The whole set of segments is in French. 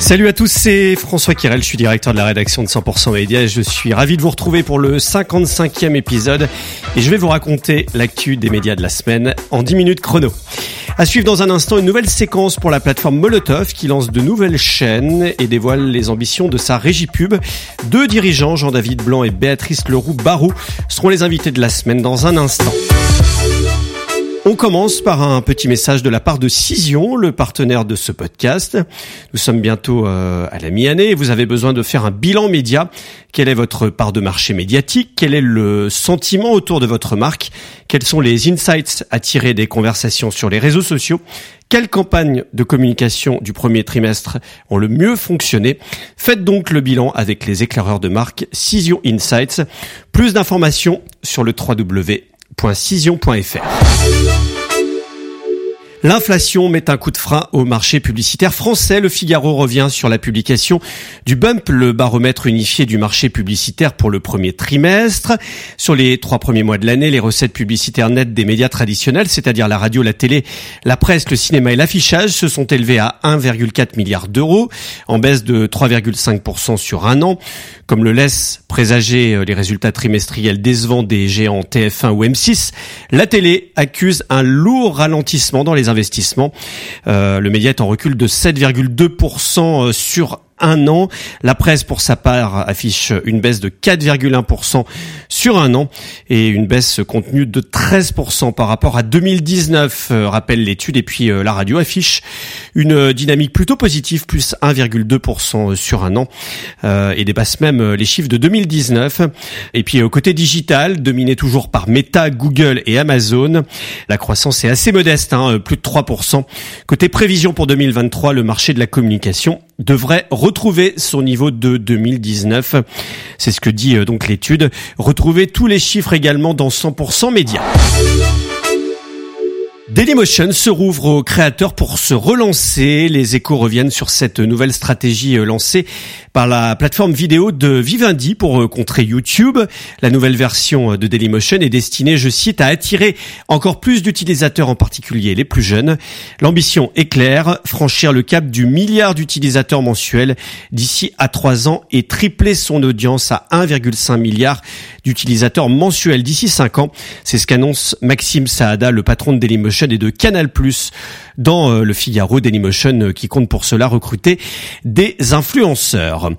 Salut à tous, c'est François Kirel, je suis directeur de la rédaction de 100% Média et je suis ravi de vous retrouver pour le 55e épisode et je vais vous raconter l'actu des médias de la semaine en 10 minutes chrono. À suivre dans un instant une nouvelle séquence pour la plateforme Molotov qui lance de nouvelles chaînes et dévoile les ambitions de sa régie pub. Deux dirigeants, Jean-David Blanc et Béatrice Leroux-Barou, seront les invités de la semaine dans un instant. On commence par un petit message de la part de Cision, le partenaire de ce podcast. Nous sommes bientôt euh, à la mi-année et vous avez besoin de faire un bilan média. Quelle est votre part de marché médiatique? Quel est le sentiment autour de votre marque? Quels sont les insights à tirer des conversations sur les réseaux sociaux? Quelles campagnes de communication du premier trimestre ont le mieux fonctionné? Faites donc le bilan avec les éclaireurs de marque Cision Insights. Plus d'informations sur le www.cision.fr. L'inflation met un coup de frein au marché publicitaire français. Le Figaro revient sur la publication du BUMP, le baromètre unifié du marché publicitaire pour le premier trimestre. Sur les trois premiers mois de l'année, les recettes publicitaires nettes des médias traditionnels, c'est-à-dire la radio, la télé, la presse, le cinéma et l'affichage, se sont élevées à 1,4 milliard d'euros, en baisse de 3,5% sur un an. Comme le laissent présager euh, les résultats trimestriels décevants des géants TF1 ou M6, la télé accuse un lourd ralentissement dans les investissements. Euh, le média est en recul de 7,2% euh, sur un an. La presse, pour sa part, affiche une baisse de 4,1% sur un an et une baisse contenue de 13% par rapport à 2019, euh, rappelle l'étude. Et puis euh, la radio affiche une dynamique plutôt positive, plus 1,2% sur un an euh, et dépasse même les chiffres de 2019. Et puis au côté digital, dominé toujours par Meta, Google et Amazon, la croissance est assez modeste, hein, plus de 3%. Côté prévision pour 2023, le marché de la communication devrait retrouver son niveau de 2019. C'est ce que dit euh, donc l'étude. Retrouvez tous les chiffres également dans 100% médias. Dailymotion se rouvre aux créateurs pour se relancer. Les échos reviennent sur cette nouvelle stratégie euh, lancée par la plateforme vidéo de Vivendi pour euh, contrer YouTube. La nouvelle version euh, de Dailymotion est destinée, je cite, à attirer encore plus d'utilisateurs, en particulier les plus jeunes. L'ambition est claire, franchir le cap du milliard d'utilisateurs mensuels d'ici à trois ans et tripler son audience à 1,5 milliard d'utilisateurs mensuels d'ici cinq ans. C'est ce qu'annonce Maxime Saada, le patron de Dailymotion et de Canal+, dans euh, le Figaro Dailymotion qui compte pour cela recruter des influenceurs.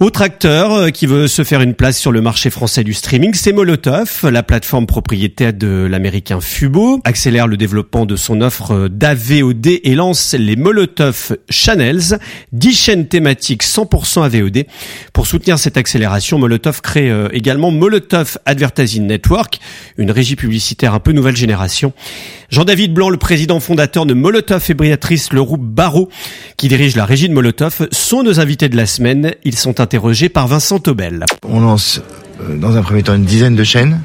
Autre acteur euh, qui veut se faire une place sur le marché français du streaming, c'est Molotov, la plateforme propriétaire de l'américain Fubo, accélère le développement de son offre d'AVOD et lance les Molotov Channels, 10 chaînes thématiques 100% AVOD. Pour soutenir cette accélération, Molotov crée euh, également Molotov Advertising Network, une régie publicitaire un peu nouvelle génération. Jean-David Blanc, le président fondateur de Molotov et Briatrice Leroux Barreau, qui dirige la régie de Molotov, sont nos invités de la semaine. Ils sont interrogés par Vincent Taubel. On lance euh, dans un premier temps une dizaine de chaînes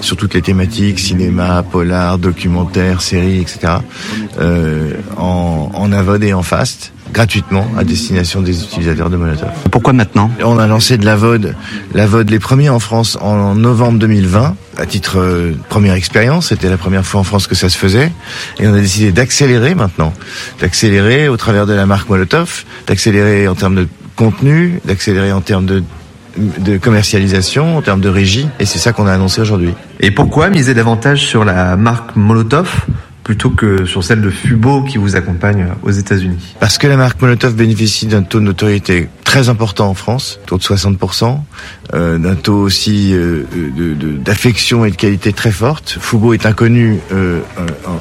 sur toutes les thématiques, cinéma, polar, documentaire, séries, etc. Euh, en, en et en fast gratuitement à destination des utilisateurs de Molotov. Pourquoi maintenant? On a lancé de la VOD, la VOD les premiers en France en novembre 2020 à titre euh, première expérience, c'était la première fois en France que ça se faisait. Et on a décidé d'accélérer maintenant, d'accélérer au travers de la marque Molotov, d'accélérer en termes de contenu, d'accélérer en termes de de commercialisation, en termes de régie, et c'est ça qu'on a annoncé aujourd'hui. Et pourquoi miser davantage sur la marque Molotov? Plutôt que sur celle de Fubo qui vous accompagne aux États-Unis Parce que la marque Molotov bénéficie d'un taux de notoriété très important en France, taux de 60%, euh, d'un taux aussi euh, d'affection et de qualité très forte. Fubo est inconnu euh,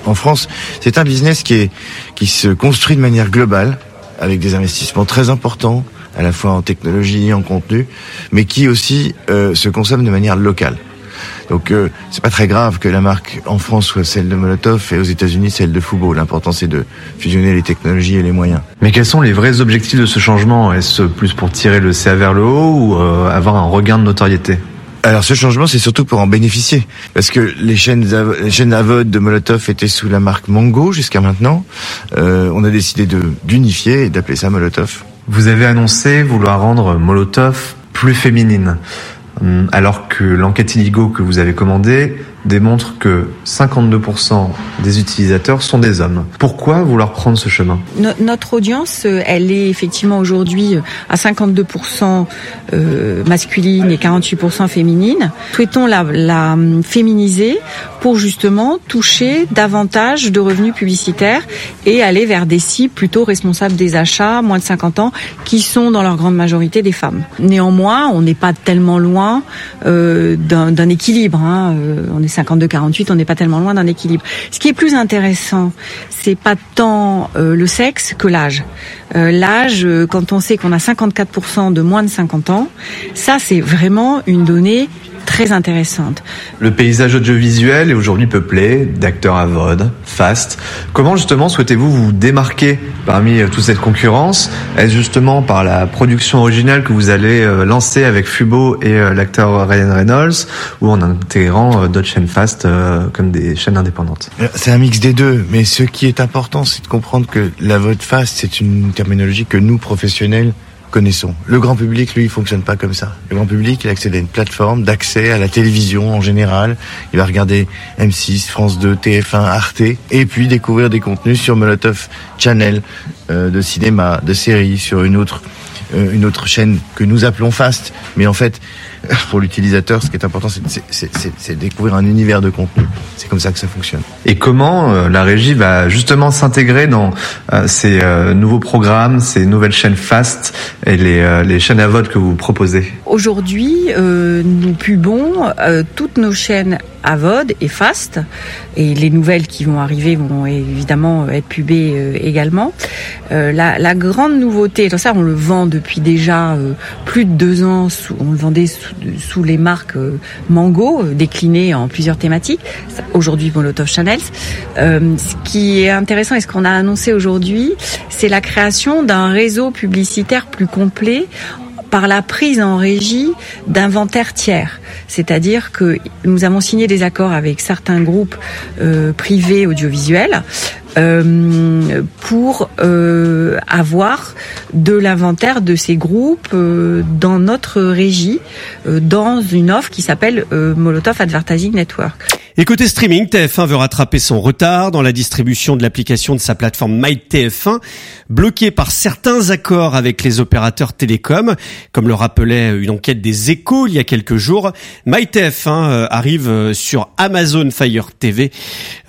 en, France. C'est un business qui, est, qui se construit de manière globale, avec des investissements très importants, à la fois en technologie en contenu, mais qui aussi euh, se consomme de manière locale. Donc euh, c'est pas très grave que la marque en France soit celle de Molotov et aux États-Unis celle de Fubo. L'important c'est de fusionner les technologies et les moyens. Mais quels sont les vrais objectifs de ce changement? Est-ce plus pour tirer le CA vers le haut ou euh, avoir un regain de notoriété? Alors ce changement, c'est surtout pour en bénéficier, parce que les chaînes, les chaînes AVOD de Molotov étaient sous la marque Mongo jusqu'à maintenant. Euh, on a décidé de d'unifier et d'appeler ça Molotov. Vous avez annoncé vouloir rendre Molotov plus féminine, alors que l'enquête Inigo que vous avez commandée démontrent que 52% des utilisateurs sont des hommes. Pourquoi vouloir prendre ce chemin? Notre audience, euh, elle est effectivement aujourd'hui euh, à 52% euh, masculine et 48% féminine. Souhaitons la, hum, féminiser pour justement toucher davantage de revenus publicitaires et aller vers des cibles plutôt responsables des achats, moins de 50 ans, qui sont dans leur grande majorité des femmes. Néanmoins, on n'est pas tellement loin d'un équilibre. Hein. 52-48, on n'est pas tellement loin d'un équilibre. Ce qui est plus intéressant, c'est pas tant euh, le sexe que l'âge. Euh, l'âge, euh, quand on sait qu'on a 54% de moins de 50 ans, ça c'est vraiment une donnée très intéressante. Le paysage audiovisuel est aujourd'hui peuplé d'acteurs à VOD, fast. Comment justement souhaitez-vous vous démarquer parmi euh, toute cette concurrence? Est-ce justement par la production originale que vous allez euh, lancer avec Fubo et euh, l'acteur Ryan Reynolds ou en intégrant d'autres chaînes fast comme des chaînes indépendantes? C'est un mix des deux, mais ce qui est important, c'est de comprendre que la VOD fast, c'est une terminologie que nous, professionnels, connaissons. Le grand public, lui, il fonctionne pas comme ça. Le grand public, il accède à une plateforme d'accès à la télévision en général. Il va regarder M6, France 2, TF1, Arte, et puis découvrir des contenus sur Molotov Channel, euh, de cinéma, de séries, sur une autre, une autre chaîne que nous appelons Fast. Mais en fait, pour l'utilisateur, ce qui est important, c'est découvrir un univers de contenu. C'est comme ça que ça fonctionne. Et comment euh, la régie va justement s'intégrer dans euh, ces euh, nouveaux programmes, ces nouvelles chaînes fast et les, les chaînes à vote que vous proposez? Aujourd'hui, nous pubons toutes nos chaînes Avod et Fast. Et les nouvelles qui vont arriver vont évidemment être pubées euh, également. Euh, la, la, grande nouveauté, ça on le vend depuis déjà euh, plus de deux ans, on le vendait sous, les marques Mango, déclinées en plusieurs thématiques. Aujourd'hui Molotov Channels. ce qui est intéressant et ce qu'on a annoncé aujourd'hui, c'est la création d'un réseau publicitaire plus complet par la prise en régie d'inventaires tiers. C'est-à-dire que nous avons signé des accords avec certains groupes euh, privés audiovisuels euh, pour euh, avoir de l'inventaire de ces groupes dans notre régie, dans une offre qui s'appelle Molotov Advertising Network. Et côté streaming, TF1 veut rattraper son retard dans la distribution de l'application de sa plateforme MyTF1, bloquée par certains accords avec les opérateurs télécoms, comme le rappelait une enquête des Échos il y a quelques jours. MyTF1 arrive sur Amazon Fire TV.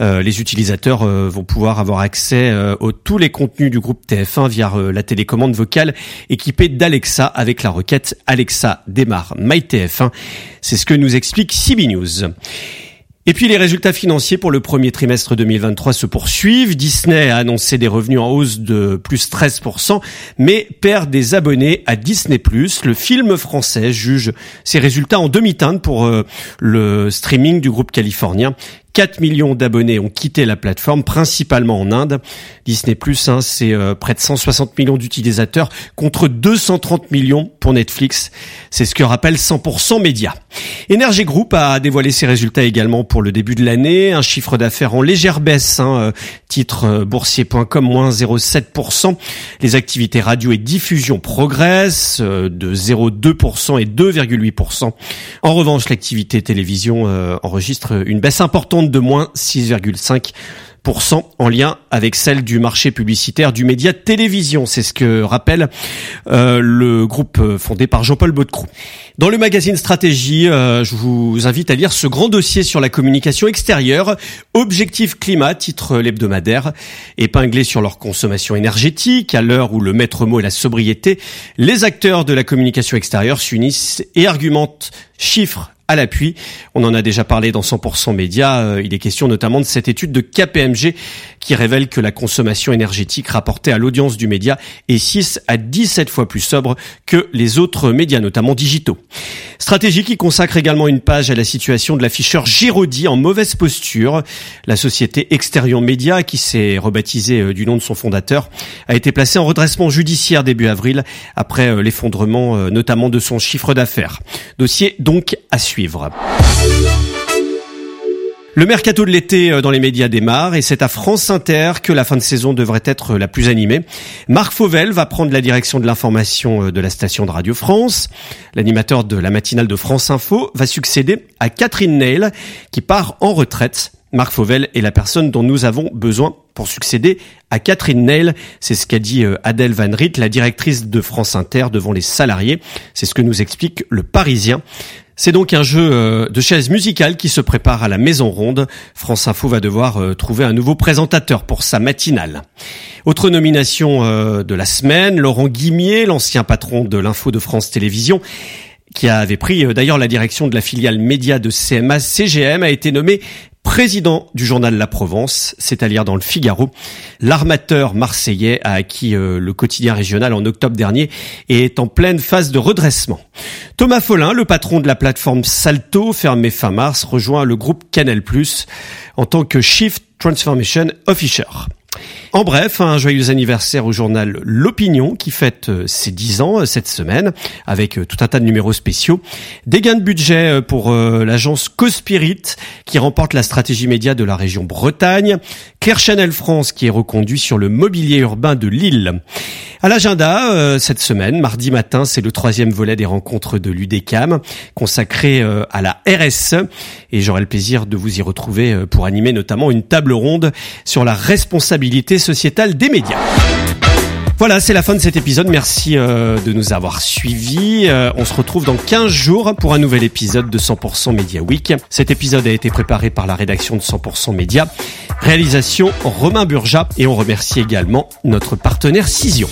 Les utilisateurs vont pouvoir avoir accès euh, aux tous les contenus du groupe TF1 via euh, la télécommande vocale équipée d'Alexa avec la requête Alexa démarre MyTF1. C'est ce que nous explique CB News. Et puis les résultats financiers pour le premier trimestre 2023 se poursuivent. Disney a annoncé des revenus en hausse de plus 13%, mais perd des abonnés à Disney+. Le film français juge ses résultats en demi-teinte pour euh, le streaming du groupe californien 4 millions d'abonnés ont quitté la plateforme, principalement en Inde. Disney Plus, hein, c'est euh, près de 160 millions d'utilisateurs contre 230 millions pour Netflix. C'est ce que rappelle 100% Média. Energy Group a dévoilé ses résultats également pour le début de l'année. Un chiffre d'affaires en légère baisse, hein, euh, titre euh, boursier.com, moins 0,7%. Les activités radio et diffusion progressent de 0,2% et 2,8%. En revanche, l'activité télévision enregistre une baisse importante de moins 6,5% en lien avec celle du marché publicitaire du média télévision. C'est ce que rappelle euh, le groupe fondé par Jean-Paul Baudecroux. Dans le magazine Stratégie, euh, je vous invite à lire ce grand dossier sur la communication extérieure, Objectif Climat, titre l'hebdomadaire, épinglé sur leur consommation énergétique. À l'heure où le maître mot est la sobriété, les acteurs de la communication extérieure s'unissent et argumentent chiffres à l'appui. On en a déjà parlé dans 100% Média. Euh, il est question notamment de cette étude de KPMG qui révèle que la consommation énergétique rapportée à l'audience du média est 6 à 17 fois plus sobre que les autres médias, notamment digitaux. Stratégie qui consacre également une page à la situation de l'afficheur Giraudy en mauvaise posture. La société Exterion Média, qui s'est rebaptisée euh, du nom de son fondateur, a été placée en redressement judiciaire début avril après euh, l'effondrement notamment de son chiffre d'affaires. Dossier donc à suivre. Le mercato de l'été euh, dans les médias démarre et c'est à France Inter que la fin de saison devrait être la plus animée. Marc Fauvel va prendre la direction de l'information euh, de la station de Radio France. L'animateur de la matinale de France Info va succéder à Catherine Neil qui part en retraite. Marc Fauvel est la personne dont nous avons besoin pour succéder à Catherine Neil. C'est ce qu'a dit euh, Adèle Van Riet, la directrice de France Inter devant les salariés. C'est ce que nous explique le Parisien. C'est donc un jeu euh, de chaises musicales qui se prépare à la Maison Ronde. France Info va devoir euh, trouver un nouveau présentateur pour sa matinale. Autre nomination euh, de la semaine, Laurent Guimier, l'ancien patron de l'Info de France Télévisions, qui avait pris d'ailleurs la direction de la filiale média de CMA CGM, a été nommé président du journal La Provence, c'est à dire dans le Figaro. L'armateur marseillais a acquis euh, le quotidien régional en octobre dernier et est en pleine phase de redressement. Thomas Follin, le patron de la plateforme Salto, fermé fin mars, rejoint le groupe Canal+, en tant que Chief Transformation Officer. En bref, un joyeux anniversaire au journal L'Opinion qui fête euh, ses 10 ans euh, cette semaine avec euh, tout un tas de numéros spéciaux. Des gains de budget pour l'agence Cospirit qui remporte la stratégie média de la région Bretagne. Claire Chanel France qui est reconduit sur le mobilier urbain de Lille. À l'agenda, cette semaine, mardi matin, c'est le troisième volet des rencontres de l'UDECAM consacré à la RSE et j'aurai le plaisir de vous y retrouver pour animer notamment une table ronde sur la sociétale des médias. Voilà, c'est la fin de cet épisode. Merci euh, de nous avoir suivis. Euh, on se retrouve dans 15 jours pour un nouvel épisode de 100% Media Week. Cet épisode a été préparé par la rédaction de 100% Média. Réalisation Romain Burja et on remercie également notre partenaire Cision.